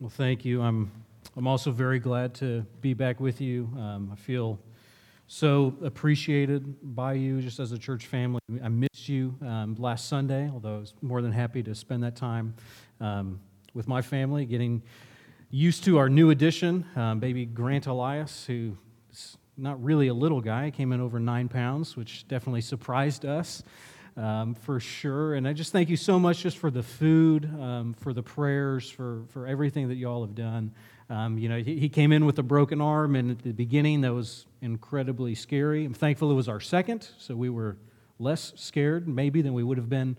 Well, thank you. I'm, I'm also very glad to be back with you. Um, I feel so appreciated by you just as a church family. I missed you um, last Sunday, although I was more than happy to spend that time um, with my family, getting used to our new addition, um, baby Grant Elias, who is not really a little guy, came in over nine pounds, which definitely surprised us um, for sure. And I just thank you so much just for the food, um, for the prayers, for, for everything that you all have done. Um, you know, he, he, came in with a broken arm, and at the beginning, that was incredibly scary. I'm thankful it was our second, so we were less scared, maybe, than we would have been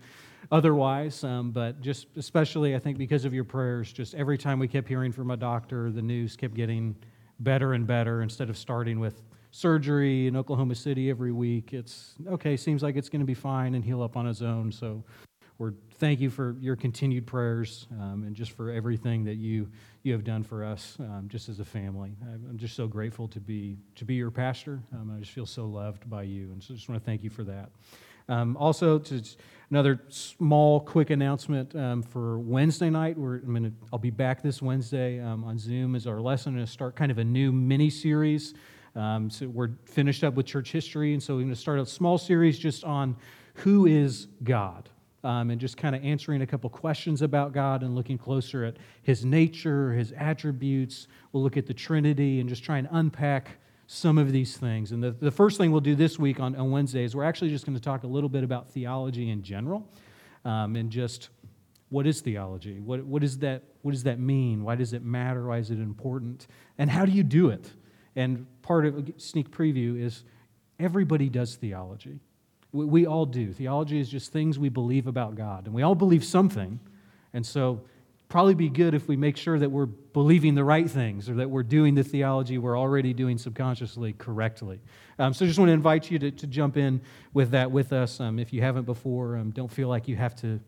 otherwise. Um, but just especially, I think, because of your prayers, just every time we kept hearing from a doctor, the news kept getting better and better instead of starting with surgery in Oklahoma City every week. It's okay, seems like it's going to be fine and heal up on his own. So we're thank you for your continued prayers um, and just for everything that you you have done for us um, just as a family. I'm just so grateful to be to be your pastor. Um, I just feel so loved by you, and so just want to thank you for that. Um, also, to another small, quick announcement um, for Wednesday night. We're, I'm gonna, I'll be back this Wednesday um, on Zoom as our lesson to start kind of a new mini series um, so we're finished up with church history, and so we're going to start a small series just on who is God. Um, and just kind of answering a couple questions about God and looking closer at his nature, his attributes. We'll look at the Trinity and just try and unpack some of these things. And the, the first thing we'll do this week on, on Wednesday is we're actually just going to talk a little bit about theology in general um, and just what is theology? What, what, is that, what does that mean? Why does it matter? Why is it important? And how do you do it? And part of a sneak preview is everybody does theology. We, we all do. Theology is just things we believe about God, and we all believe something. And so, probably be good if we make sure that we're believing the right things or that we're doing the theology we're already doing subconsciously correctly. Um, so, just want to invite you to, to jump in with that with us. Um, if you haven't before, um, don't feel like you have to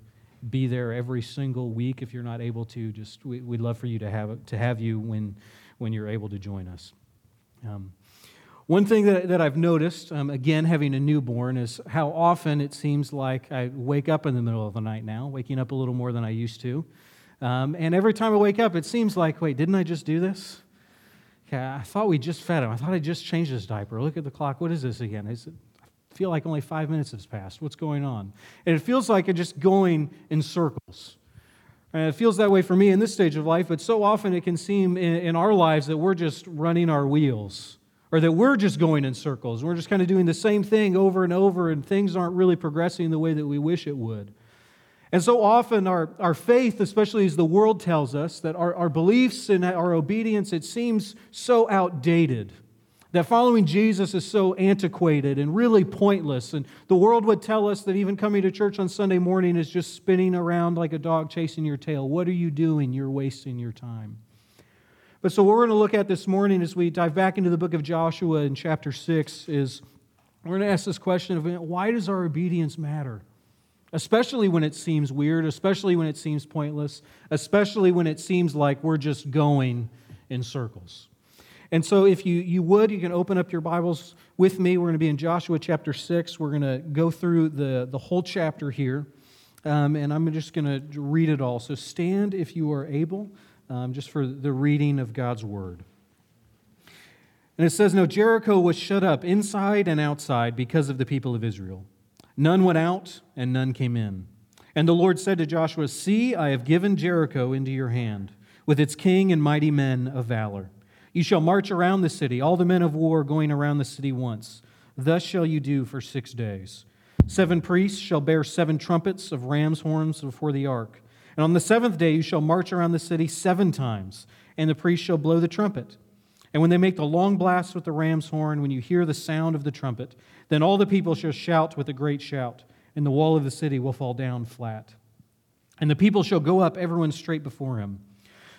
be there every single week if you're not able to. Just we, would love for you to have to have you when when you're able to join us. Um, one thing that, that I've noticed, um, again, having a newborn, is how often it seems like I wake up in the middle of the night now, waking up a little more than I used to. Um, and every time I wake up, it seems like, wait, didn't I just do this? Okay, I thought we just fed him. I thought I just changed his diaper. Look at the clock. What is this again? Is it, I feel like only five minutes has passed. What's going on? And it feels like I'm just going in circles. And it feels that way for me in this stage of life, but so often it can seem in, in, our lives that we're just running our wheels or that we're just going in circles. We're just kind of doing the same thing over and over, and things aren't really progressing the way that we wish it would. And so often, our, our faith, especially as the world tells us, that our, our beliefs and our obedience, it seems so outdated that following Jesus is so antiquated and really pointless. And the world would tell us that even coming to church on Sunday morning is just spinning around like a dog chasing your tail. What are you doing? You're wasting your time. But so, what we're going to look at this morning as we dive back into the book of Joshua in chapter 6 is we're going to ask this question of why does our obedience matter? Especially when it seems weird, especially when it seems pointless, especially when it seems like we're just going in circles. And so, if you, you would, you can open up your Bibles with me. We're going to be in Joshua chapter 6. We're going to go through the, the whole chapter here. Um, and I'm just going to read it all. So, stand if you are able, um, just for the reading of God's word. And it says, Now Jericho was shut up inside and outside because of the people of Israel. None went out, and none came in. And the Lord said to Joshua, See, I have given Jericho into your hand, with its king and mighty men of valor. You shall march around the city, all the men of war going around the city once. Thus shall you do for six days. Seven priests shall bear seven trumpets of ram's horns before the ark. And on the seventh day you shall march around the city seven times, and the priests shall blow the trumpet. And when they make the long blast with the ram's horn, when you hear the sound of the trumpet, then all the people shall shout with a great shout, and the wall of the city will fall down flat. And the people shall go up, everyone straight before him.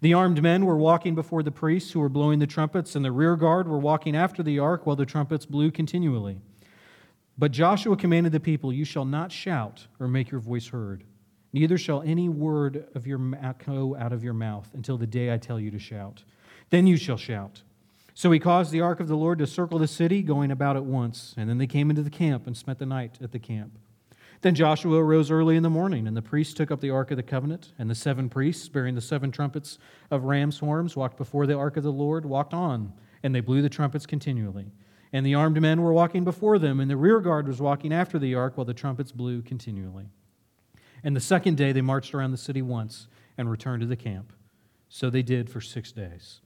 The armed men were walking before the priests who were blowing the trumpets, and the rear guard were walking after the ark while the trumpets blew continually. But Joshua commanded the people, You shall not shout or make your voice heard, neither shall any word of your go out of your mouth until the day I tell you to shout. Then you shall shout. So he caused the ark of the Lord to circle the city, going about at once. And then they came into the camp and spent the night at the camp. Then Joshua arose early in the morning, and the priests took up the ark of the covenant, and the seven priests, bearing the seven trumpets of ram's horns, walked before the ark of the Lord, walked on, and they blew the trumpets continually. And the armed men were walking before them, and the rear guard was walking after the ark while the trumpets blew continually. And the second day they marched around the city once and returned to the camp. So they did for six days.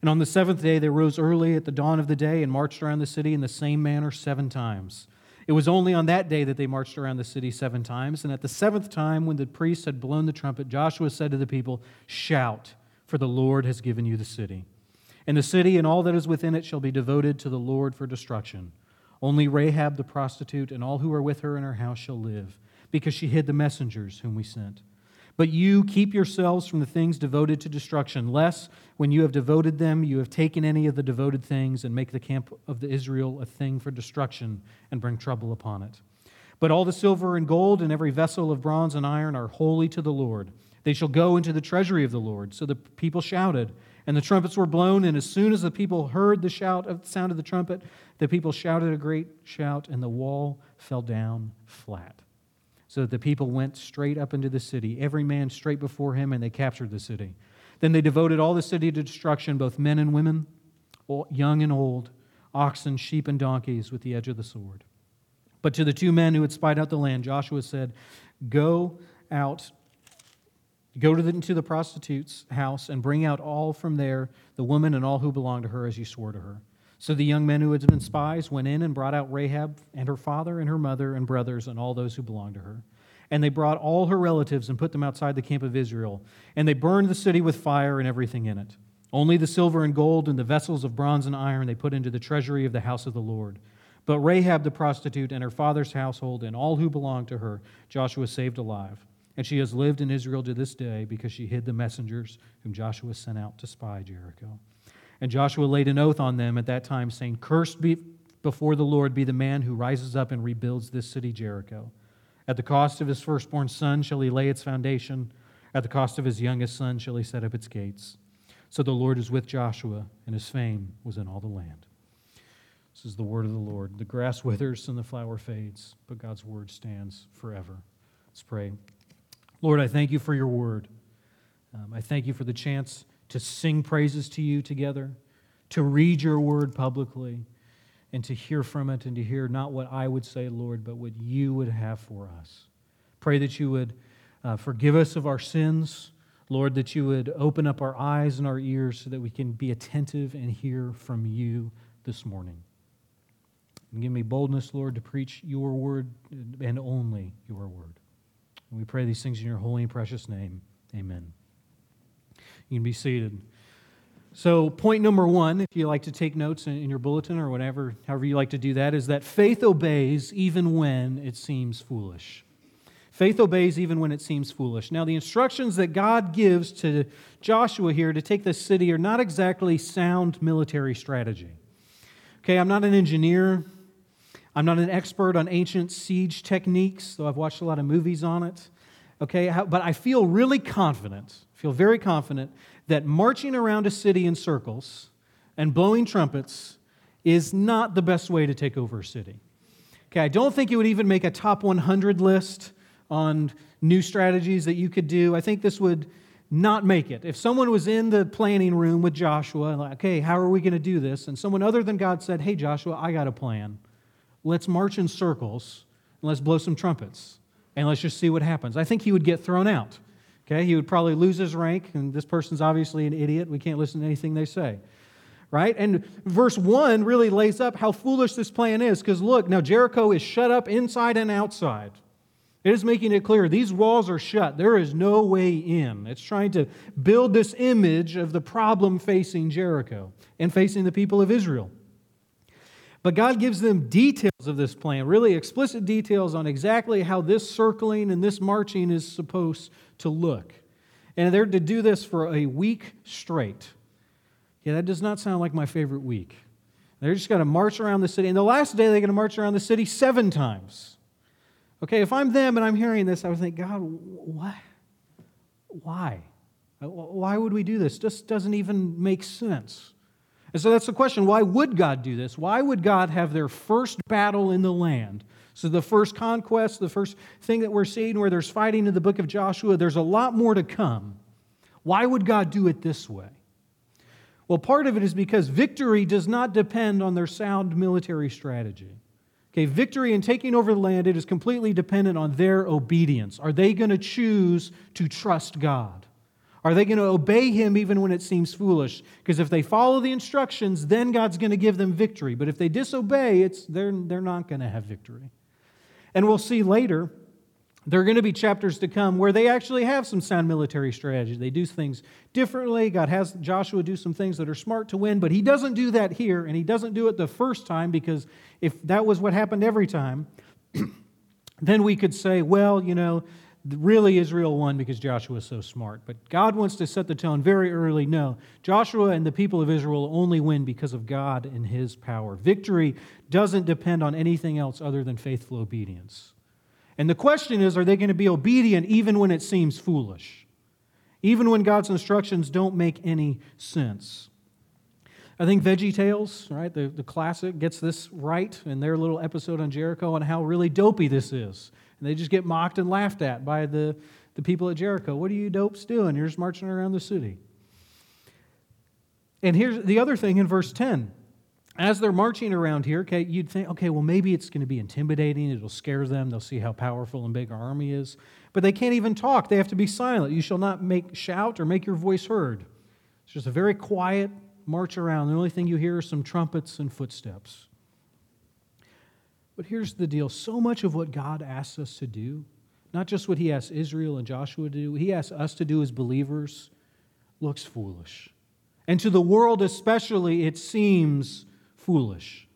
And on the seventh day they rose early at the dawn of the day and marched around the city in the same manner seven times. It was only on that day that they marched around the city seven times. And at the seventh time, when the priests had blown the trumpet, Joshua said to the people, Shout, for the Lord has given you the city. And the city and all that is within it shall be devoted to the Lord for destruction. Only Rahab the prostitute and all who are with her in her house shall live, because she hid the messengers whom we sent. But you keep yourselves from the things devoted to destruction, lest, when you have devoted them, you have taken any of the devoted things and make the camp of the Israel a thing for destruction and bring trouble upon it. But all the silver and gold and every vessel of bronze and iron are holy to the Lord. They shall go into the treasury of the Lord. So the people shouted and the trumpets were blown, and as soon as the people heard the shout of the sound of the trumpet, the people shouted a great shout, and the wall fell down flat. So the people went straight up into the city, every man straight before him, and they captured the city. Then they devoted all the city to destruction, both men and women, young and old, oxen, sheep, and donkeys, with the edge of the sword. But to the two men who had spied out the land, Joshua said, Go out Go to the, the prostitute's house and bring out all from there, the woman and all who belong to her, as you swore to her. So the young men who had been spies went in and brought out Rahab and her father and her mother and brothers and all those who belonged to her. And they brought all her relatives and put them outside the camp of Israel. And they burned the city with fire and everything in it. Only the silver and gold and the vessels of bronze and iron they put into the treasury of the house of the Lord. But Rahab the prostitute and her father's household and all who belonged to her, Joshua saved alive. And she has lived in Israel to this day because she hid the messengers whom Joshua sent out to spy Jericho. And Joshua laid an oath on them at that time, saying, Cursed be before the Lord be the man who rises up and rebuilds this city Jericho. At the cost of his firstborn son shall he lay its foundation. At the cost of his youngest son shall he set up its gates. So the Lord is with Joshua, and his fame was in all the land. This is the word of the Lord. The grass withers and the flower fades, but God's word stands forever. Let's pray. Lord, I thank you for your word. Um, I thank you for the chance to sing praises to you together, to read your word publicly, and to hear from it and to hear not what I would say, Lord, but what you would have for us. Pray that you would uh, forgive us of our sins. Lord, that you would open up our eyes and our ears so that we can be attentive and hear from you this morning. And give me boldness, Lord, to preach your word and only your word. And we pray these things in your holy and precious name. Amen. You can be seated. So, point number one, if you like to take notes in your bulletin or whatever, however you like to do that, is that faith obeys even when it seems foolish. Faith obeys even when it seems foolish. Now, the instructions that God gives to Joshua here to take this city are not exactly sound military strategy. Okay, I'm not an engineer. I'm not an expert on ancient siege techniques, though I've watched a lot of movies on it. Okay, but I feel really confident, feel very confident that marching around a city in circles and blowing trumpets is not the best way to take over a city. Okay, I don't think it would even make a top 100 list on new strategies that you could do. I think this would not make it. If someone was in the planning room with Joshua, like, okay, how are we going to do this? And someone other than God said, hey, Joshua, I got a plan let's march in circles and let's blow some trumpets and let's just see what happens. I think he would get thrown out. Okay, he would probably lose his rank, and this person's obviously an idiot. We can't listen to anything they say. Right? And verse 1 really lays up how foolish this plan is because look, now Jericho is shut up inside and outside. It is making it clear these walls are shut. There is no way in. It's trying to build this image of the problem facing Jericho and facing the people of Israel. But God gives them details of this plan, really explicit details on exactly how this circling and this marching is supposed to look. And they're to do this for a week straight. Yeah, that does not sound like my favorite week. They're just going to march around the city. And the last day, they're going to march around the city seven times. Okay, if I'm them and I'm hearing this, I would think, God, what? Why? Why would we do this? This doesn't even make sense. And so that's the question why would God do this? Why would God have their first battle in the land? So, the first conquest, the first thing that we're seeing where there's fighting in the book of Joshua, there's a lot more to come. Why would God do it this way? Well, part of it is because victory does not depend on their sound military strategy. Okay, victory in taking over the land, it is completely dependent on their obedience. Are they going to choose to trust God? Are they going to obey Him even when it seems foolish? Because if they follow the instructions, then God's going to give them victory. But if they disobey, it's, they're, they're not going to have victory. And we'll see later there are going to be chapters to come where they actually have some sound military strategy. They do things differently. God has Joshua do some things that are smart to win, but he doesn't do that here, and he doesn't do it the first time because if that was what happened every time, then we could say, well, you know, really Israel won because Joshua is so smart. But God wants to set the tone very early. No, Joshua and the people of Israel only win because of God and his power. Victory doesn't depend on anything else other than faithful obedience. And the question is are they going to be obedient even when it seems foolish? Even when God's instructions don't make any sense? I think Veggie Tales, right, the, the classic, gets this right in their little episode on Jericho on how really dopey this is. And they just get mocked and laughed at by the, the people at Jericho. What are you dopes doing? You're just marching around the city. And here's the other thing in verse 10 as they're marching around here, okay, you'd think, okay, well, maybe it's going to be intimidating. It'll scare them. They'll see how powerful and big our army is. But they can't even talk. They have to be silent. You shall not make shout or make your voice heard. It's just a very quiet march around. The only thing you hear is some trumpets and footsteps. But here's the deal so much of what God asks us to do, not just what He asks Israel and Joshua to do, He asks us to do as believers, looks foolish. And to the world especially, it seems foolish.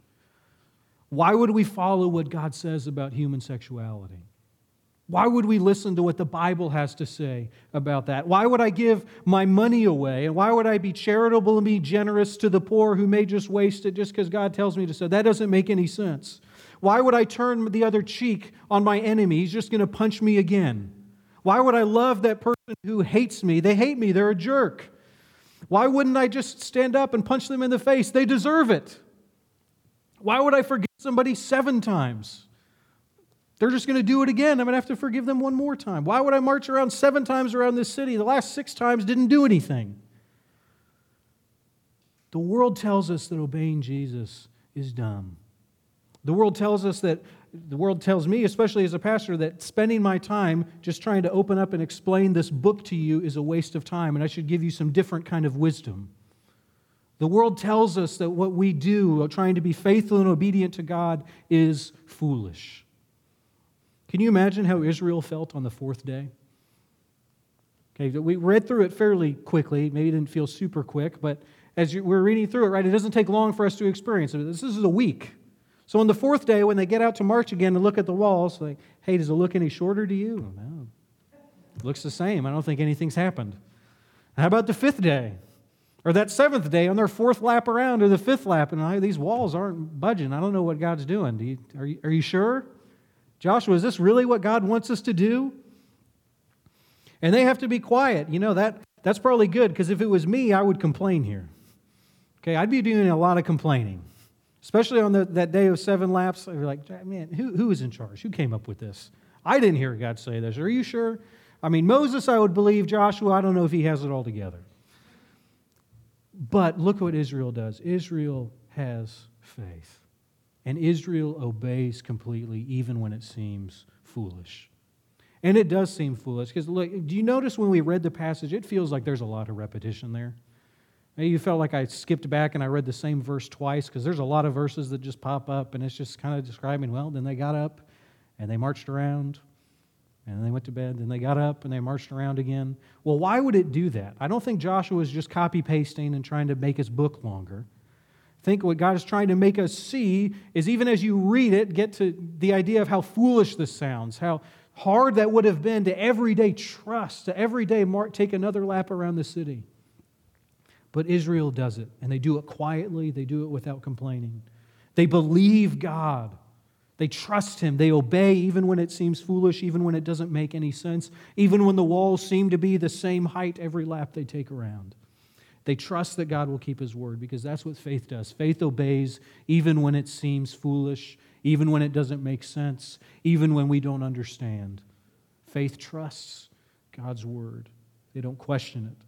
Why would we follow what God says about human sexuality? Why would we listen to what the Bible has to say about that? Why would I give my money away? And why would I be charitable and be generous to the poor who may just waste it just because God tells me to so? That doesn't make any sense. Why would I turn the other cheek on my enemy? He's just going to punch me again. Why would I love that person who hates me? They hate me, they're a jerk. Why wouldn't I just stand up and punch them in the face? They deserve it. Why would I forgive somebody seven times? They're just going to do it again. I'm going to have to forgive them one more time. Why would I march around seven times around this city? The last six times didn't do anything. The world tells us that obeying Jesus is dumb. The world tells us that, the world tells me, especially as a pastor, that spending my time just trying to open up and explain this book to you is a waste of time, and I should give you some different kind of wisdom. The world tells us that what we do, uh, trying to be faithful and obedient to God, is foolish. Can you imagine how Israel felt on the fourth day? Okay, we read through it fairly quickly. Maybe it didn't feel super quick, but as we're reading through it, right, it doesn't take long for us to experience it. This is a week. So on the fourth day, when they get out to march again and look at the walls, like, hey, does it look any shorter to you? Oh, no. It looks the same. I don't think anything's happened. How about the fifth day? Or that seventh day on their fourth lap around or the fifth lap, and I, these walls aren't budging. I don't know what God's doing. Do you, are, you, are you sure? Joshua, is this really what God wants us to do? And they have to be quiet. You know, that, that's probably good because if it was me, I would complain here. Okay, I'd be doing a lot of complaining, especially on the, that day of seven laps. Be like, man, who, who is in charge? Who came up with this? I didn't hear God say this. Are you sure? I mean, Moses, I would believe. Joshua, I don't know if he has it all together. But look what Israel does Israel has faith. And Israel obeys completely, even when it seems foolish. And it does seem foolish because look, do you notice when we read the passage, it feels like there's a lot of repetition there? Maybe you felt like I skipped back and I read the same verse twice because there's a lot of verses that just pop up and it's just kind of describing, well, then they got up and they marched around and they went to bed. Then they got up and they marched around again. Well, why would it do that? I don't think Joshua is just copy pasting and trying to make his book longer. I think what God is trying to make us see is even as you read it, get to the idea of how foolish this sounds, how hard that would have been to everyday trust, to everyday mark, take another lap around the city. But Israel does it, and they do it quietly, they do it without complaining. They believe God. They trust Him. They obey even when it seems foolish, even when it doesn't make any sense, even when the walls seem to be the same height every lap they take around. They trust that God will keep His word because that's what faith does. Faith obeys even when it seems foolish, even when it doesn't make sense, even when we don't understand. Faith trusts God's word, they don't question it.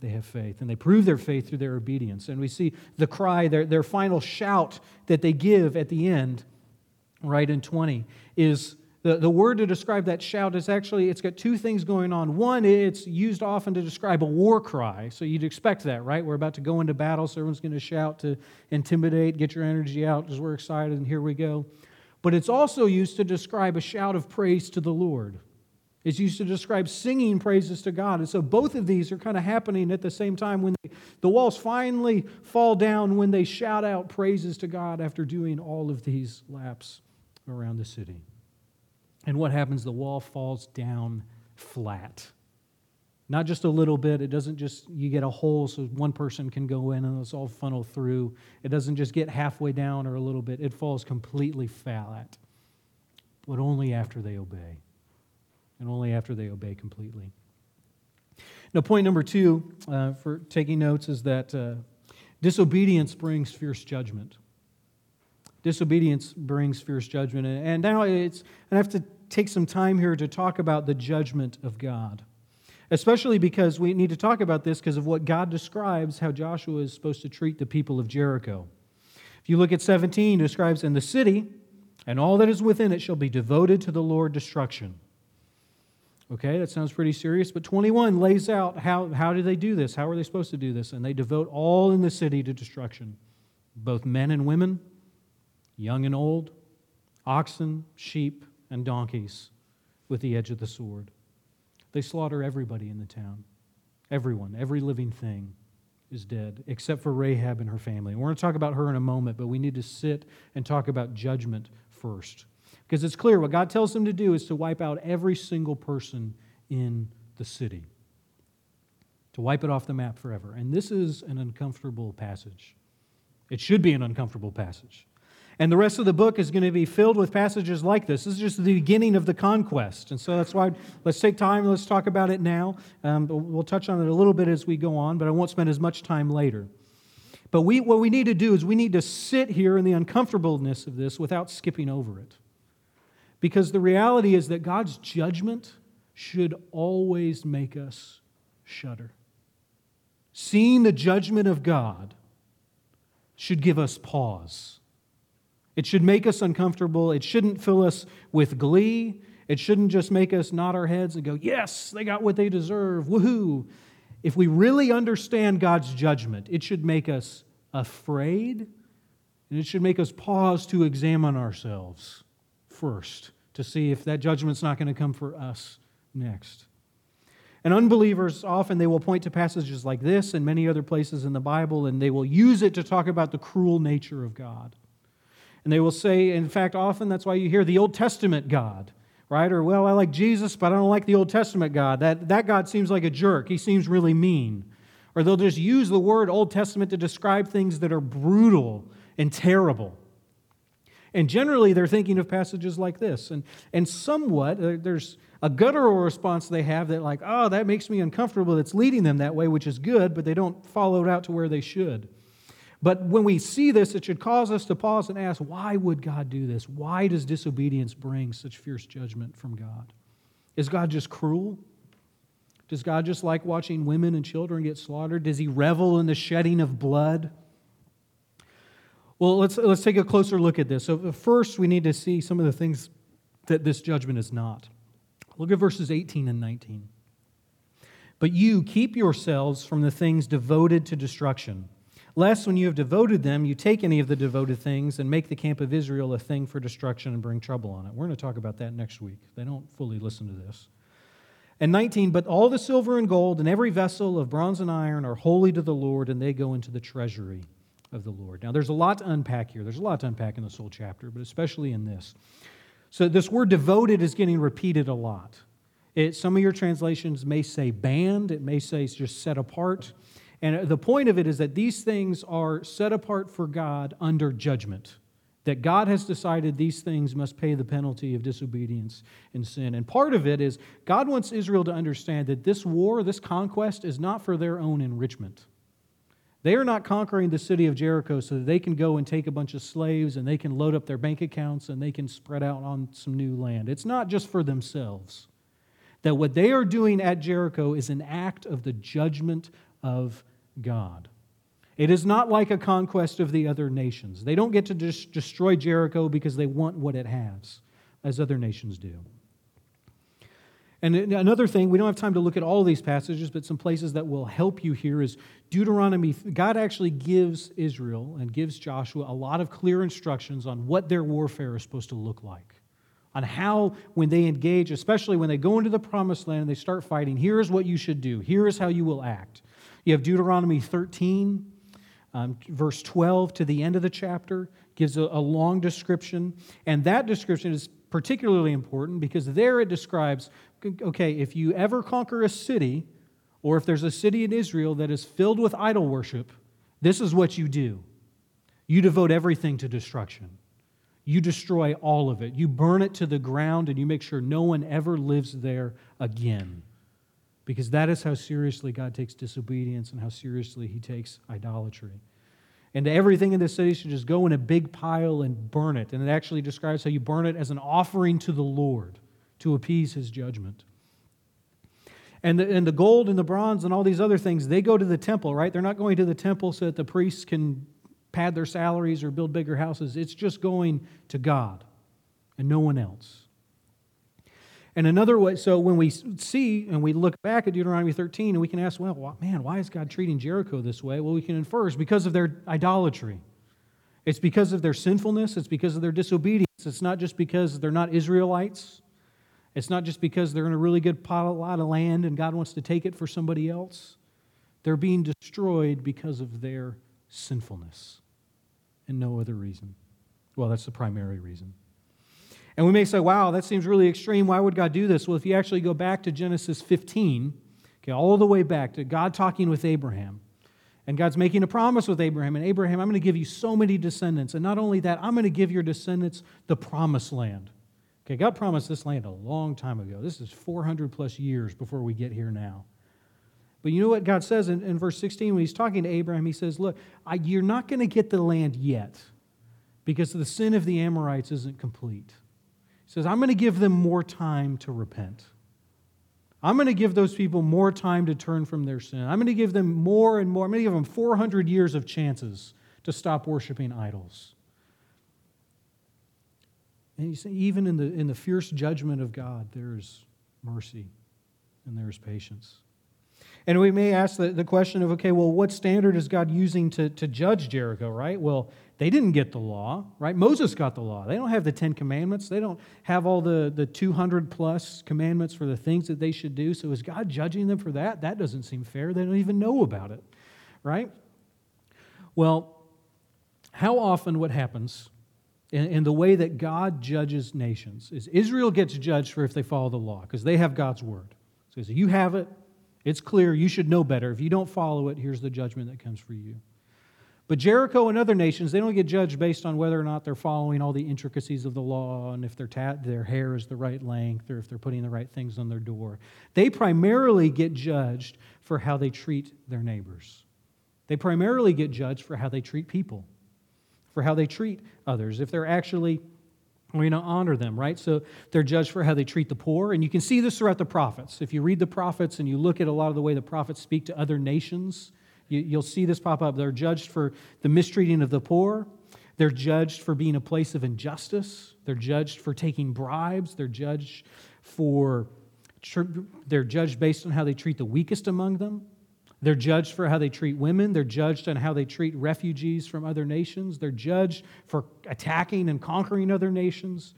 They have faith, and they prove their faith through their obedience. And we see the cry, their, their final shout that they give at the end, right in 20, is the, the word to describe that shout is actually, it's got two things going on. One, it's used often to describe a war cry. So you'd expect that, right? We're about to go into battle, so everyone's going to shout to intimidate, get your energy out because we're excited, and here we go. But it's also used to describe a shout of praise to the Lord. It's used to describe singing praises to God. And so both of these are kind of happening at the same time when they, the walls finally fall down when they shout out praises to God after doing all of these laps around the city. And what happens? The wall falls down flat. Not just a little bit. It doesn't just, you get a hole so one person can go in and it's all funnel through. It doesn't just get halfway down or a little bit. It falls completely flat. But only after they obey. And only after they obey completely. Now, point number two uh, for taking notes is that uh, disobedience brings fierce judgment. Disobedience brings fierce judgment. And now it's, I have to take some time here to talk about the judgment of God, especially because we need to talk about this because of what God describes how Joshua is supposed to treat the people of Jericho. If you look at 17, it describes, in the city and all that is within it shall be devoted to the Lord destruction. Okay, that sounds pretty serious, but 21 lays out how, how do they do this? How are they supposed to do this? And they devote all in the city to destruction, both men and women, young and old, oxen, sheep, and donkeys with the edge of the sword. They slaughter everybody in the town. Everyone, every living thing is dead, except for Rahab and her family. We're going to talk about her in a moment, but we need to sit and talk about judgment first. Because it's clear what God tells them to do is to wipe out every single person in the city, to wipe it off the map forever. And this is an uncomfortable passage. It should be an uncomfortable passage. And the rest of the book is going to be filled with passages like this. This is just the beginning of the conquest. And so that's why let's take time, let's talk about it now. Um, we'll touch on it a little bit as we go on, but I won't spend as much time later. But we, what we need to do is we need to sit here in the uncomfortableness of this without skipping over it. Because the reality is that God's judgment should always make us shudder. Seeing the judgment of God should give us pause it should make us uncomfortable. It shouldn't fill us with glee. It shouldn't just make us nod our heads and go, Yes, they got what they deserve. Woohoo. If we really understand God's judgment, it should make us afraid and it should make us pause to examine ourselves first to see if that judgment's not going to come for us next. And unbelievers often they will point to passages like this and many other places in the Bible and they will use it to talk about the cruel nature of God. And they will say, in fact, often that's why you hear the Old Testament God, right? Or, well, I like Jesus, but I don't like the Old Testament God. That, that God seems like a jerk. He seems really mean. Or they'll just use the word Old Testament to describe things that are brutal and terrible. And generally, they're thinking of passages like this. And, and somewhat, uh, there's a guttural response they have that, like, oh, that makes me uncomfortable. That's leading them that way, which is good, but they don't follow it out to where they should. But when we see this, it should cause us to pause and ask, why would God do this? Why does disobedience bring such fierce judgment from God? Is God just cruel? Does God just like watching women and children get slaughtered? Does he revel in the shedding of blood? Well, let's, let's take a closer look at this. So, uh, first, we need to see some of the things that this judgment is not. Look at verses 18 and 19. But you keep yourselves from the things devoted to destruction lest when you have devoted them, you take any of the devoted things and make the camp of Israel a thing for destruction and bring trouble on it. We're going to talk about that next week. They don't fully listen to this. And 19, but all the silver and gold and every vessel of bronze and iron are holy to the Lord, and they go into the treasury of the Lord. Now, there's a lot to unpack here. There's a lot to unpack in this whole chapter, but especially in this. So, this word devoted is getting repeated a lot. It, some of your translations may say banned, it may say just set apart. And the point of it is that these things are set apart for God under judgment. That God has decided these things must pay the penalty of disobedience and sin. And part of it is God wants Israel to understand that this war, this conquest, is not for their own enrichment. They are not conquering the city of Jericho so that they can go and take a bunch of slaves and they can load up their bank accounts and they can spread out on some new land. It's not just for themselves. That what they are doing at Jericho is an act of the judgment of God. It is not like a conquest of the other nations. They don't get to just destroy Jericho because they want what it has, as other nations do. And another thing, we don't have time to look at all these passages, but some places that will help you here is Deuteronomy. God actually gives Israel and gives Joshua a lot of clear instructions on what their warfare is supposed to look like. On how, when they engage, especially when they go into the promised land and they start fighting, here is what you should do. Here is how you will act. You have Deuteronomy 13, um, verse 12 to the end of the chapter, gives a, a long description. And that description is particularly important because there it describes okay, if you ever conquer a city, or if there's a city in Israel that is filled with idol worship, this is what you do. You devote everything to destruction. You destroy all of it. You burn it to the ground and you make sure no one ever lives there again. Because that is how seriously God takes disobedience and how seriously he takes idolatry. And everything in the city should just go in a big pile and burn it. And it actually describes how you burn it as an offering to the Lord to appease his judgment. And the, and the gold and the bronze and all these other things, they go to the temple, right? They're not going to the temple so that the priests can pad their salaries or build bigger houses. It's just going to God and no one else. And another way, so when we see and we look back at Deuteronomy 13 and we can ask, well, man, why is God treating Jericho this way? Well, we can infer it's because of their idolatry. It's because of their sinfulness. It's because of their disobedience. It's not just because they're not Israelites. It's not just because they're in a really good lot of land and God wants to take it for somebody else. They're being destroyed because of their sinfulness and no other reason. Well, that's the primary reason. And we may say, wow, that seems really extreme. Why would God do this? Well, if you actually go back to Genesis 15, okay, all the way back to God talking with Abraham, and God's making a promise with Abraham, and Abraham, I'm going to give you so many descendants. And not only that, I'm going to give your descendants the promised land. Okay, God promised this land a long time ago. This is 400 plus years before we get here now. But you know what God says in, in verse 16 when he's talking to Abraham? He says, Look, I, you're not going to get the land yet because the sin of the Amorites isn't complete. He says, I'm going to give them more time to repent. I'm going to give those people more time to turn from their sin. I'm going to give them more and more. I'm going to give them 400 years of chances to stop worshiping idols. And you say, even in the, in the fierce judgment of God, there's mercy and there's patience. And we may ask the, the question of, okay, well, what standard is God using to, to judge Jericho, right? Well, they didn't get the law, right? Moses got the law. They don't have the Ten Commandments. They don't have all the, the 200 plus commandments for the things that they should do. So is God judging them for that? That doesn't seem fair. They don't even know about it, right? Well, how often what happens in, in the way that God judges nations is Israel gets judged for if they follow the law because they have God's word. So he says, You have it, it's clear, you should know better. If you don't follow it, here's the judgment that comes for you. But Jericho and other nations, they don't get judged based on whether or not they're following all the intricacies of the law and if their, their hair is the right length or if they're putting the right things on their door. They primarily get judged for how they treat their neighbors. They primarily get judged for how they treat people, for how they treat others, if they're actually going to honor them, right? So they're judged for how they treat the poor. And you can see this throughout the prophets. If you read the prophets and you look at a lot of the way the prophets speak to other nations, you, will see this pop up. They're judged for the mistreating of the poor. They're judged for being a place of injustice. They're judged for taking bribes. They're judged for they're judged based on how they treat the weakest among them. They're judged for how they treat women. They're judged on how they treat refugees from other nations. They're judged for attacking and conquering other nations.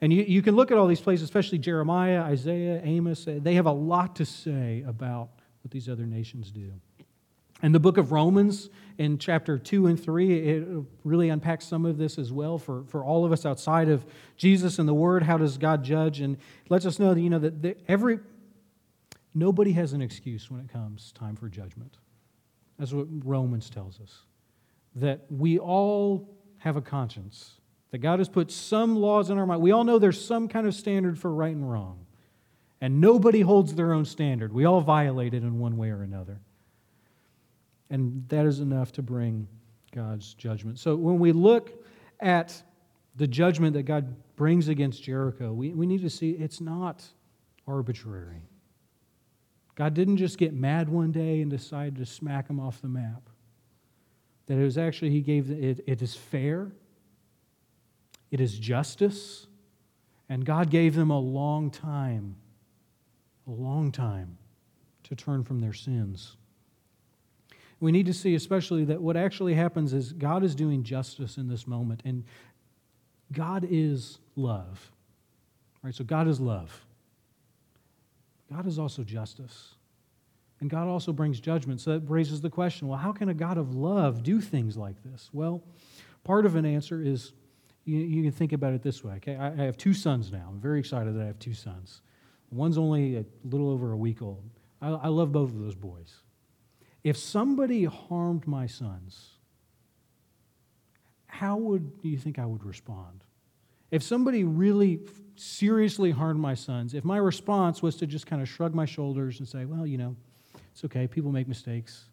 And you, you can look at all these places, especially Jeremiah, Isaiah, Amos. They have a lot to say about what these other nations do. And the book of Romans in chapter 2 and 3, it really unpacks some of this as well for, for all of us outside of Jesus and the Word. How does God judge? And lets us know that, you know, that every, nobody has an excuse when it comes time for judgment. That's what Romans tells us. That we all have a conscience. That God has put some laws in our mind. We all know there's some kind of standard for right and wrong. And nobody holds their own standard. We all violate it in one way or another. And that is enough to bring God's judgment. So when we look at the judgment that God brings against Jericho, we, we need to see it's not arbitrary. God didn't just get mad one day and decide to smack him off the map. That it was actually, He gave it, it is fair, it is justice, and God gave them a long time, a long time to turn from their sins. We need to see, especially, that what actually happens is God is doing justice in this moment, and God is love. Right? So God is love. God is also justice. And God also brings judgment. So that raises the question well, how can a God of love do things like this? Well, part of an answer is you, you can think about it this way. Okay, I, I have two sons now. I'm very excited that I have two sons. One's only a little over a week old. I, I love both of those boys. If somebody harmed my sons, how would you think I would respond? If somebody really seriously harmed my sons, if my response was to just kind of shrug my shoulders and say, well, you know, it's okay, people make mistakes.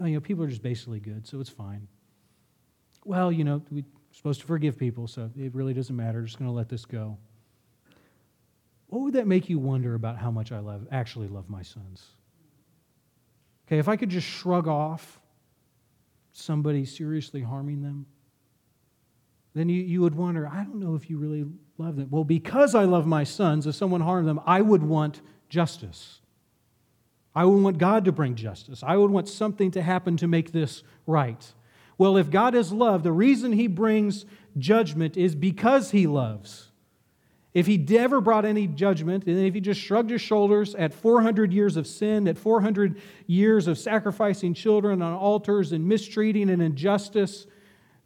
Oh, you know, people are just basically good, so it's fine. Well, you know, we're supposed to forgive people, so it really doesn't matter. Just going to let this go. What would that make you wonder about how much I love, actually love my sons? Okay, if I could just shrug off somebody seriously harming them, then you, you would wonder, I don't know if you really love them. Well, because I love my sons, if someone harmed them, I would want justice. I would want God to bring justice. I would want something to happen to make this right. Well, if God is love, the reason he brings judgment is because he loves. If he never brought any judgment, and if he just shrugged his shoulders at 400 years of sin, at 400 years of sacrificing children on altars and mistreating and injustice,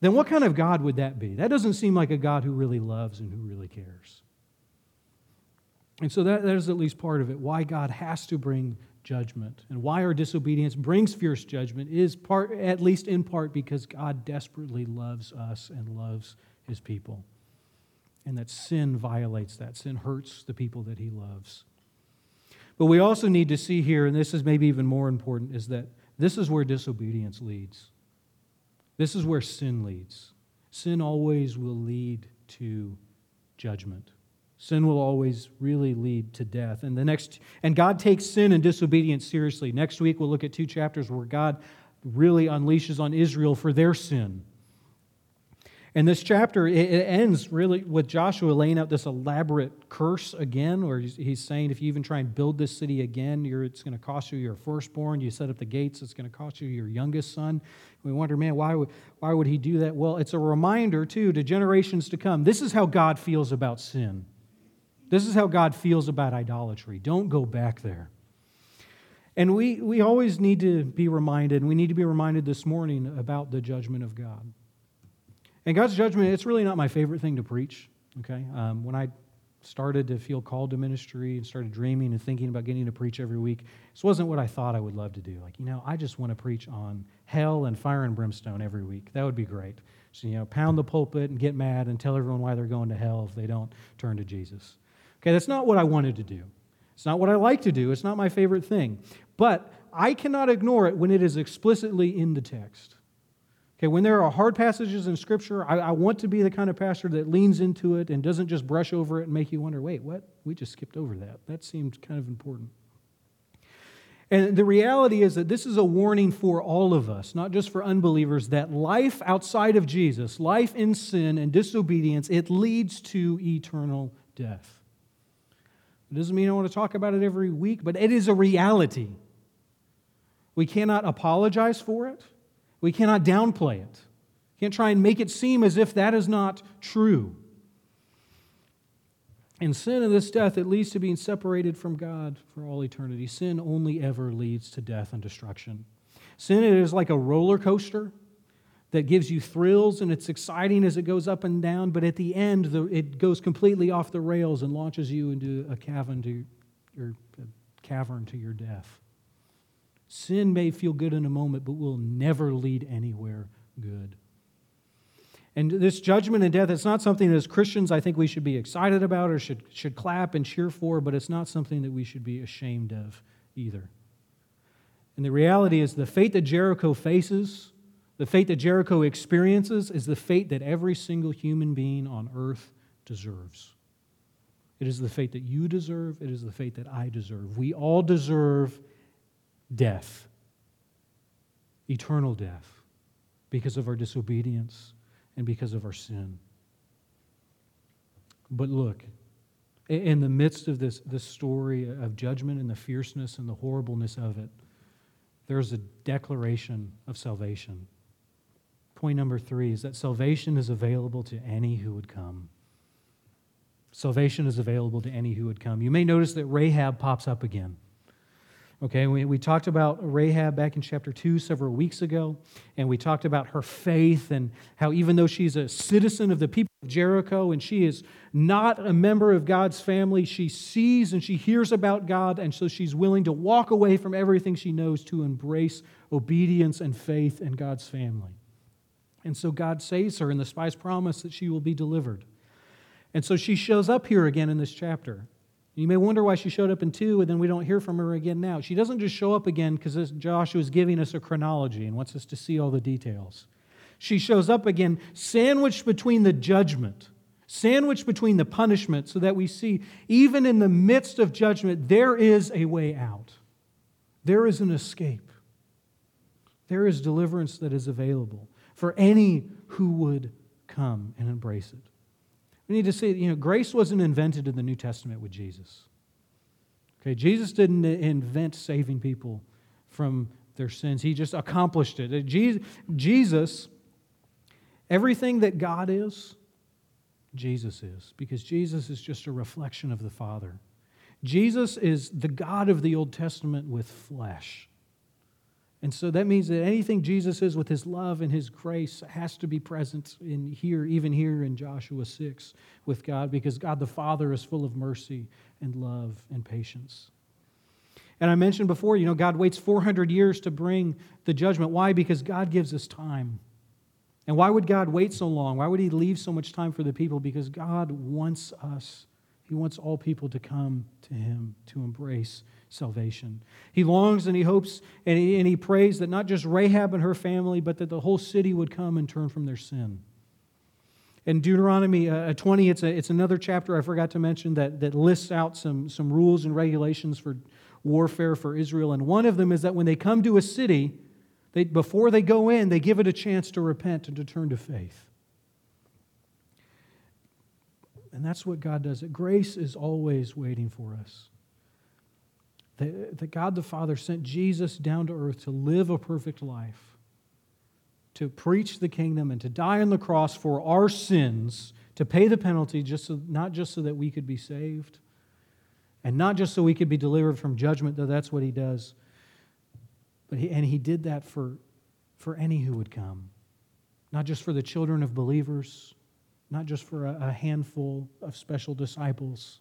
then what kind of God would that be? That doesn't seem like a God who really loves and who really cares. And so that, that is at least part of it. Why God has to bring judgment and why our disobedience brings fierce judgment is part, at least in part, because God desperately loves us and loves his people. And that sin violates that. Sin hurts the people that he loves. But we also need to see here, and this is maybe even more important, is that this is where disobedience leads. This is where sin leads. Sin always will lead to judgment. Sin will always really lead to death. And the next and God takes sin and disobedience seriously. Next week we'll look at two chapters where God really unleashes on Israel for their sin. And this chapter, it ends really with Joshua laying out this elaborate curse again, where he's saying, if you even try and build this city again, it's going to cost you your firstborn. You set up the gates, it's going to cost you your youngest son. We wonder, man, why would, why would he do that? Well, it's a reminder, too, to generations to come. This is how God feels about sin. This is how God feels about idolatry. Don't go back there. And we, we always need to be reminded, and we need to be reminded this morning about the judgment of God. And God's judgment, it's really not my favorite thing to preach, okay? Um, when I started to feel called to ministry and started dreaming and thinking about getting to preach every week, this wasn't what I thought I would love to do. Like, you know, I just want to preach on hell and fire and brimstone every week. That would be great. So, you know, pound the pulpit and get mad and tell everyone why they're going to hell if they don't turn to Jesus. Okay, that's not what I wanted to do. It's not what I like to do. It's not my favorite thing. But I cannot ignore it when it is explicitly in the text. Okay, when there are hard passages in Scripture, I, I, want to be the kind of pastor that leans into it and doesn't just brush over it and make you wonder, wait, what? We just skipped over that. That seemed kind of important. And the reality is that this is a warning for all of us, not just for unbelievers, that life outside of Jesus, life in sin and disobedience, it leads to eternal death. It doesn't mean I want to talk about it every week, but it is a reality. We cannot apologize for it. We cannot downplay it. Can't try and make it seem as if that is not true. And sin and this death, it leads to being separated from God for all eternity. Sin only ever leads to death and destruction. Sin is like a roller coaster that gives you thrills and it's exciting as it goes up and down, but at the end, it goes completely off the rails and launches you into a cavern to your, cavern to your death. Sin may feel good in a moment, but will never lead anywhere good. And this judgment and death, it's not something that as Christians I think we should be excited about or should, should clap and cheer for, but it's not something that we should be ashamed of either. And the reality is the fate that Jericho faces, the fate that Jericho experiences, is the fate that every single human being on earth deserves. It is the fate that you deserve, it is the fate that I deserve. We all deserve death, eternal death, because of our disobedience and because of our sin. But look, in the midst of this, this story of judgment and the fierceness and the horribleness of it, there's a declaration of salvation. Point number three is that salvation is available to any who would come. Salvation is available to any who would come. You may notice that Rahab pops up again. Okay, we, we talked about Rahab back in chapter 2 several weeks ago, and we talked about her faith and how even though she's a citizen of the people of Jericho and she is not a member of God's family, she sees and she hears about God, and so she's willing to walk away from everything she knows to embrace obedience and faith in God's family. And so God saves her, and the spies promise that she will be delivered. And so she shows up here again in this chapter. You may wonder why she showed up in 2 and then we don't hear from her again now. She doesn't just show up again because Joshua is giving us a chronology and wants us to see all the details. She shows up again sandwiched between the judgment, sandwiched between the punishment, so that we see even in the midst of judgment, there is a way out. There is an escape. There is deliverance that is available for any who would come and embrace it. We need to see, you know, grace wasn't invented in the New Testament with Jesus. Okay, Jesus didn't invent saving people from their sins, He just accomplished it. Jesus, everything that God is, Jesus is, because Jesus is just a reflection of the Father. Jesus is the God of the Old Testament with flesh. And so that means that anything Jesus is with his love and his grace has to be present in here, even here in Joshua 6 with God, because God the Father is full of mercy and love and patience. And I mentioned before, you know, God waits 400 years to bring the judgment. Why? Because God gives us time. And why would God wait so long? Why would He leave so much time for the people? Because God wants us, He wants all people to come to Him, to embrace salvation. He longs and he hopes and he, and he prays that not just Rahab and her family, but that the whole city would come and turn from their sin. In Deuteronomy uh, 20, it's, a, it's another chapter I forgot to mention that, that lists out some, some rules and regulations for warfare for Israel. And one of them is that when they come to a city, they, before they go in, they give it a chance to repent and to turn to faith. And that's what God does. Grace is always waiting for us that, that God the Father sent Jesus down to earth to live a perfect life, to preach the kingdom, and to die on the cross for our sins, to pay the penalty, just so, not just so that we could be saved, and not just so we could be delivered from judgment, though that's what he does. But he, and he did that for, for any who would come, not just for the children of believers, not just for a, a handful of special disciples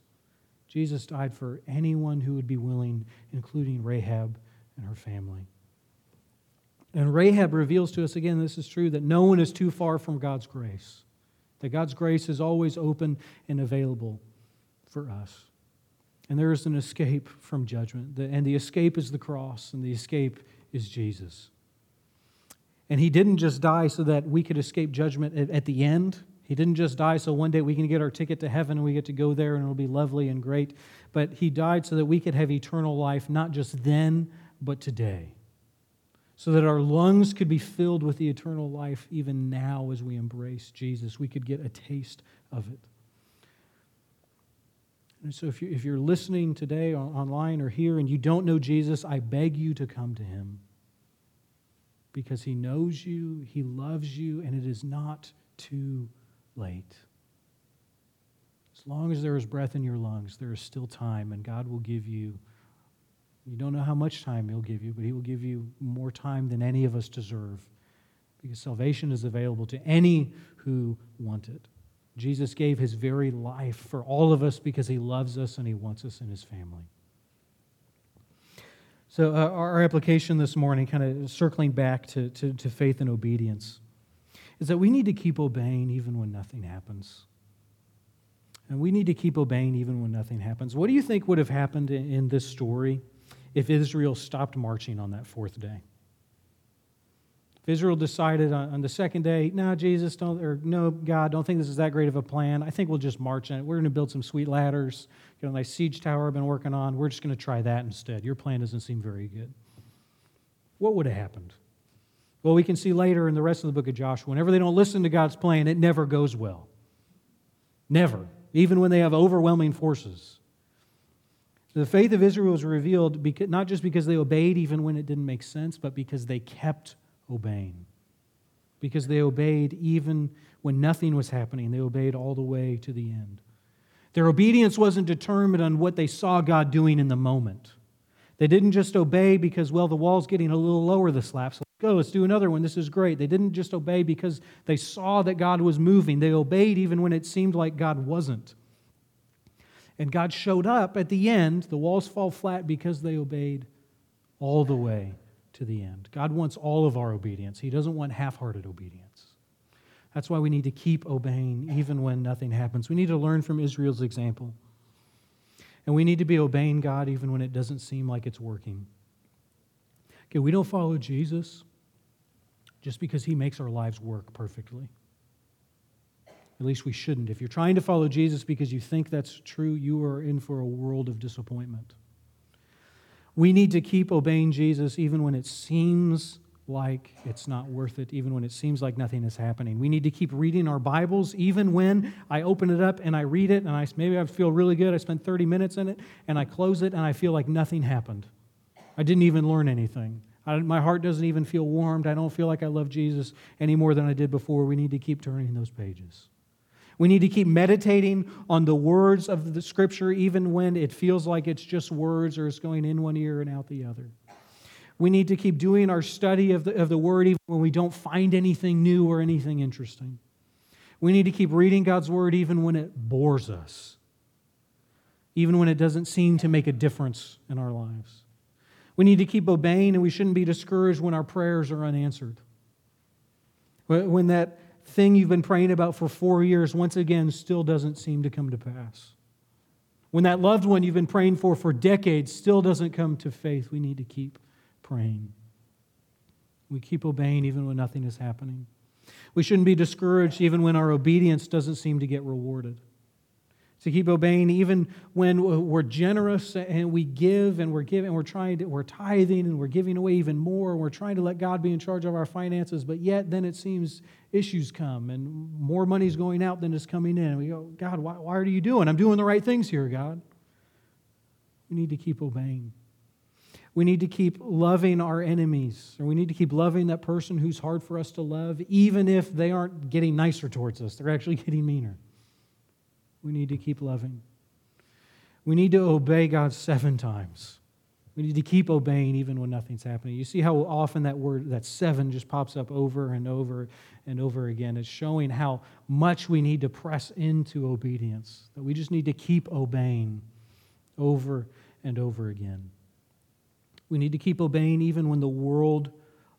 Jesus died for anyone who would be willing, including Rahab and her family. And Rahab reveals to us again, this is true, that no one is too far from God's grace. That God's grace is always open and available for us. And there is an escape from judgment. And the escape is the cross, and the escape is Jesus. And he didn't just die so that we could escape judgment at the end, he didn't just die so one day we can get our ticket to heaven and we get to go there and it'll be lovely and great. But He died so that we could have eternal life, not just then, but today. So that our lungs could be filled with the eternal life even now as we embrace Jesus. We could get a taste of it. And so if, you, if you're listening today online or here and you don't know Jesus, I beg you to come to Him. Because He knows you, He loves you, and it is not too late. As long as there is breath in your lungs, there is still time, and God will give you. You don't know how much time He'll give you, but He will give you more time than any of us deserve because salvation is available to any who want it. Jesus gave His very life for all of us because He loves us and He wants us in His family. So, uh, our application this morning, kind of circling back to, to, to faith and obedience, is that we need to keep obeying even when nothing happens. And we need to keep obeying even when nothing happens. What do you think would have happened in, this story if Israel stopped marching on that fourth day? If Israel decided on, on the second day, no, Jesus, don't, or no, God, don't think this is that great of a plan. I think we'll just march in it. We're going to build some sweet ladders, get a nice siege tower I've been working on. We're just going to try that instead. Your plan doesn't seem very good. What would have happened? Well, we can see later in the rest of the book of Joshua, whenever they don't listen to God's plan, it never goes well. Never, even when they have overwhelming forces. The faith of Israel was revealed because, not just because they obeyed even when it didn't make sense, but because they kept obeying. Because they obeyed even when nothing was happening, they obeyed all the way to the end. Their obedience wasn't determined on what they saw God doing in the moment. They didn't just obey because, well, the wall's getting a little lower this lap, so go, let's do another one. This is great. They didn't just obey because they saw that God was moving. They obeyed even when it seemed like God wasn't. And God showed up at the end. The walls fall flat because they obeyed all the way to the end. God wants all of our obedience, He doesn't want half hearted obedience. That's why we need to keep obeying even when nothing happens. We need to learn from Israel's example. And we need to be obeying God even when it doesn't seem like it's working. Okay, we don't follow Jesus just because he makes our lives work perfectly. At least we shouldn't. If you're trying to follow Jesus because you think that's true, you are in for a world of disappointment. We need to keep obeying Jesus even when it seems like it's not worth it, even when it seems like nothing is happening. We need to keep reading our Bibles even when I open it up and I read it and I maybe I feel really good. I spent 30 minutes in it and I close it and I feel like nothing happened. I didn't even learn anything. I, my heart doesn't even feel warmed. I don't feel like I love Jesus any more than I did before. We need to keep turning those pages. We need to keep meditating on the words of the scripture, even when it feels like it's just words or it's going in one ear and out the other. We need to keep doing our study of the, of the word even when we don't find anything new or anything interesting. We need to keep reading God's word even when it bores us, even when it doesn't seem to make a difference in our lives. We need to keep obeying, and we shouldn't be discouraged when our prayers are unanswered. When that thing you've been praying about for four years, once again, still doesn't seem to come to pass. When that loved one you've been praying for for decades still doesn't come to faith, we need to keep praying. We keep obeying even when nothing is happening. We shouldn't be discouraged even when our obedience doesn't seem to get rewarded to keep obeying even when we're generous and we give and we're giving we're trying to we're tithing and we're giving away even more and we're trying to let god be in charge of our finances but yet then it seems issues come and more money's going out than is coming in. And we go god why, why are you doing? I'm doing the right things here god. We need to keep obeying. We need to keep loving our enemies or we need to keep loving that person who's hard for us to love even if they aren't getting nicer towards us. They're actually getting meaner we need to keep loving. We need to obey God seven times. We need to keep obeying even when nothing's happening. You see how often that word, that seven, just pops up over and over and over again. It's showing how much we need to press into obedience, that we just need to keep obeying over and over again. We need to keep obeying even when the world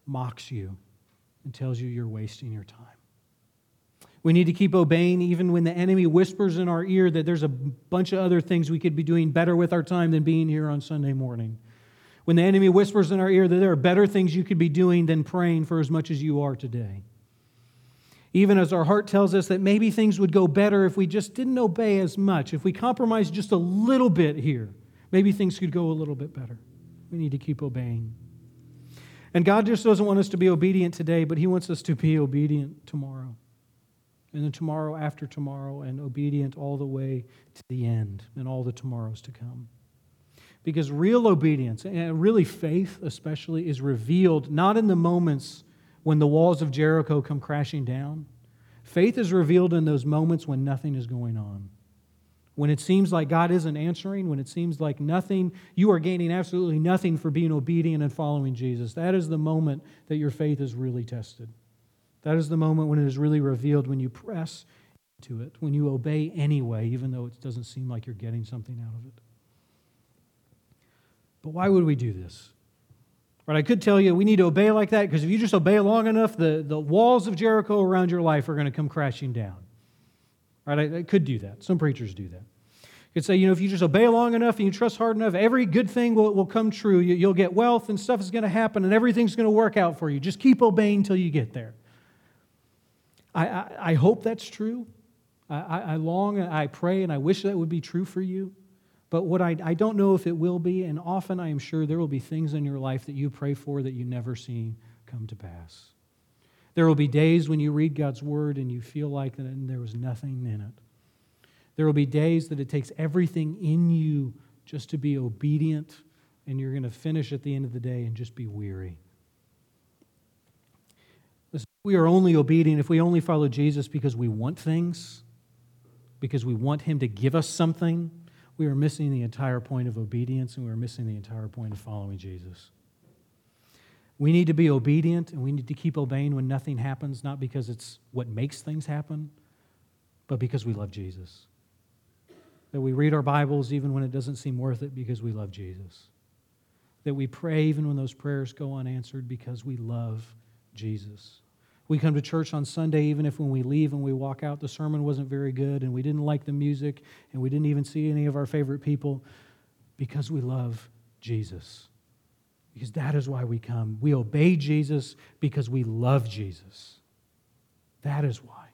mocks you and tells you you're wasting your time. We need to keep obeying even when the enemy whispers in our ear that there's a bunch of other things we could be doing better with our time than being here on Sunday morning. When the enemy whispers in our ear that there are better things you could be doing than praying for as much as you are today. Even as our heart tells us that maybe things would go better if we just didn't obey as much, if we compromised just a little bit here, maybe things could go a little bit better. We need to keep obeying. And God just doesn't want us to be obedient today, but He wants us to be obedient tomorrow and then tomorrow after tomorrow, and obedient all the way to the end and all the tomorrows to come. Because real obedience, and really faith especially, is revealed not in the moments when the walls of Jericho come crashing down. Faith is revealed in those moments when nothing is going on. When it seems like God isn't answering, when it seems like nothing, you are gaining absolutely nothing for being obedient and following Jesus. That is the moment that your faith is really tested. That is the moment when it is really revealed when you press into it, when you obey anyway, even though it doesn't seem like you're getting something out of it. But why would we do this? Right, I could tell you we need to obey like that because if you just obey long enough, the, the walls of Jericho around your life are going to come crashing down. Right, I, I could do that. Some preachers do that. You could say, you know, if you just obey long enough and you trust hard enough, every good thing will, will come true. You, you'll get wealth and stuff is going to happen and everything's going to work out for you. Just keep obeying until you get there. I, I, I hope that's true. I, I long and I pray and I wish that would be true for you. But what I, I don't know if it will be, and often I am sure there will be things in your life that you pray for that you never see come to pass. There will be days when you read God's word and you feel like there was nothing in it. There will be days that it takes everything in you just to be obedient, and you're going to finish at the end of the day and just be weary. We are only obedient if we only follow Jesus because we want things, because we want Him to give us something we are missing the entire point of obedience and we are missing the entire point of following Jesus. We need to be obedient and we need to keep obeying when nothing happens, not because it's what makes things happen, but because we love Jesus. That we read our Bibles even when it doesn't seem worth it because we love Jesus. That we pray even when those prayers go unanswered because we love Jesus. We come to church on Sunday, even if when we leave and we walk out, the sermon wasn't very good and we didn't like the music and we didn't even see any of our favorite people, because we love Jesus. Because that is why we come. We obey Jesus because we love Jesus. That is why.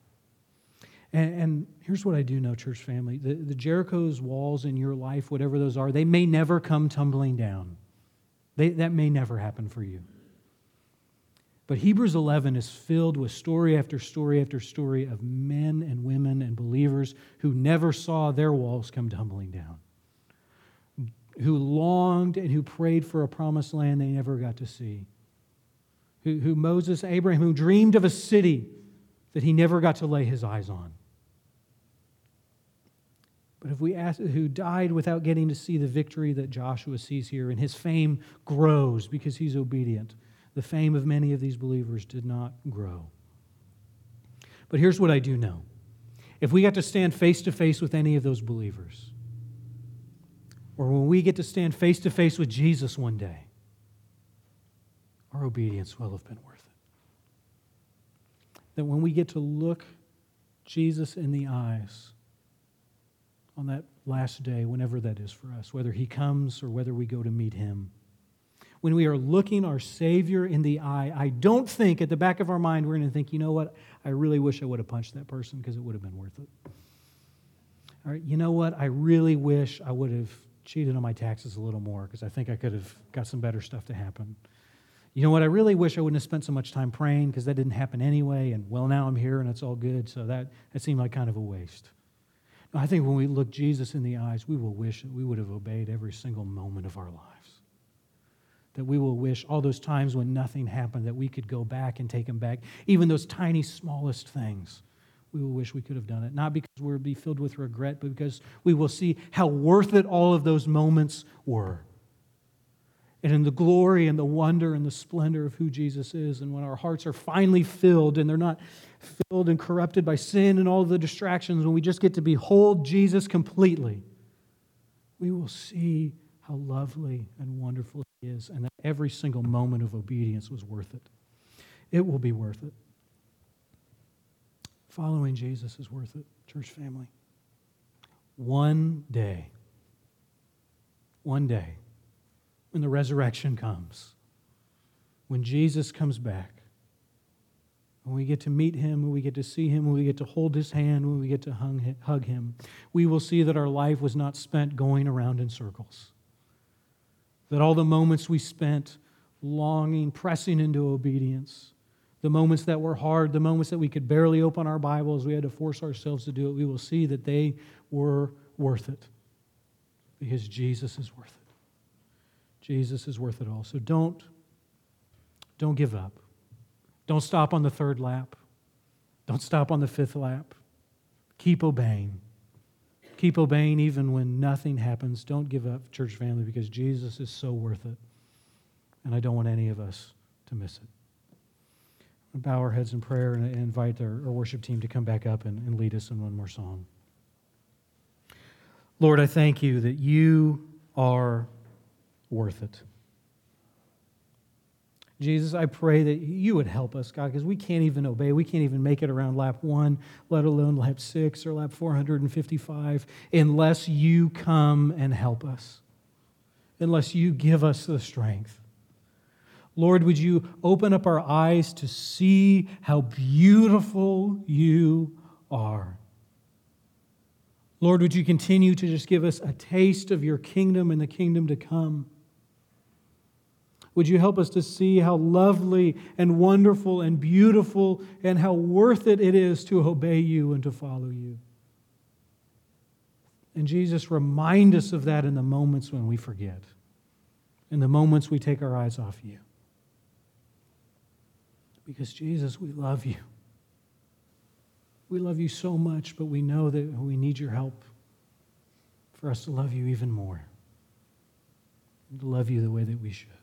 And, and, here's what I do know, church family the, the Jericho's walls in your life, whatever those are, they may never come tumbling down. They, that may never happen for you. But Hebrews 11 is filled with story after story after story of men and women and believers who never saw their walls come tumbling down, who longed and who prayed for a promised land they never got to see, who, who Moses, Abraham, who dreamed of a city that he never got to lay his eyes on. But if we ask who died without getting to see the victory that Joshua sees here, and his fame grows because he's obedient the fame of many of these believers did not grow. But here's what I do know if we got to stand face to face with any of those believers, or when we get to stand face to face with Jesus one day, our obedience will have been worth it. That when we get to look Jesus in the eyes on that last day, whenever that is for us, whether he comes or whether we go to meet him, when we are looking our Savior in the eye, I don't think at the back of our mind we're going to think, you know what, I really wish I would have punched that person because it would have been worth it. All right, you know what, I really wish I would have cheated on my taxes a little more because I think I could have got some better stuff to happen. You know what, I really wish I wouldn't have spent so much time praying because that didn't happen anyway, and well, now I'm here and it's all good, so that, that seemed like kind of a waste. I think when we look Jesus in the eyes, we will wish that we would have obeyed every single moment of our lives that we will wish all those times when nothing happened that we could go back and take them back. Even those tiny, smallest things, we will wish we could have done it. Not because we'll be filled with regret, but because we will see how worth it all of those moments were. And in the glory and the wonder and the splendor of who Jesus is, and when our hearts are finally filled and they're not filled and corrupted by sin and all the distractions, when we just get to behold Jesus completely, we will see how lovely and wonderful He is, and that every single moment of obedience was worth it. It will be worth it. Following Jesus is worth it, church family. One day, one day, when the resurrection comes, when Jesus comes back, when we get to meet him, when we get to see him, when we get to hold his hand, when we get to hug him, we will see that our life was not spent going around in circles. That all the moments we spent longing, pressing into obedience, the moments that were hard, the moments that we could barely open our Bibles, we had to force ourselves to do it, we will see that they were worth it because Jesus is worth it. Jesus is worth it all. So don't, don't give up. Don't stop on the third lap. Don't stop on the fifth lap. Keep obeying. Keep obeying even when nothing happens. Don't give up, church family, because Jesus is so worth it. And I don't want any of us to miss it. Bow our heads in prayer and invite our, our worship team to come back up and, and lead us in one more song. Lord, I thank you that you are worth it. Jesus, I pray that you would help us, God, because we can't even obey. We can't even make it around lap one, let alone lap six or lap 455, unless you come and help us, unless you give us the strength. Lord, would you open up our eyes to see how beautiful you are? Lord, would you continue to just give us a taste of your kingdom and the kingdom to come? Would you help us to see how lovely and wonderful and beautiful and how worth it it is to obey you and to follow you? And Jesus, remind us of that in the moments when we forget, in the moments we take our eyes off you. Because, Jesus, we love you. We love you so much, but we know that we need your help for us to love you even more, to love you the way that we should.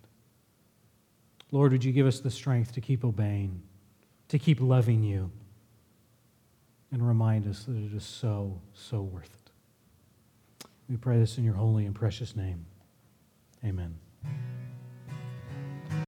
Lord, would you give us the strength to keep obeying, to keep loving you, and remind us that it is so, so worth it. We pray this in your holy and precious name. Amen.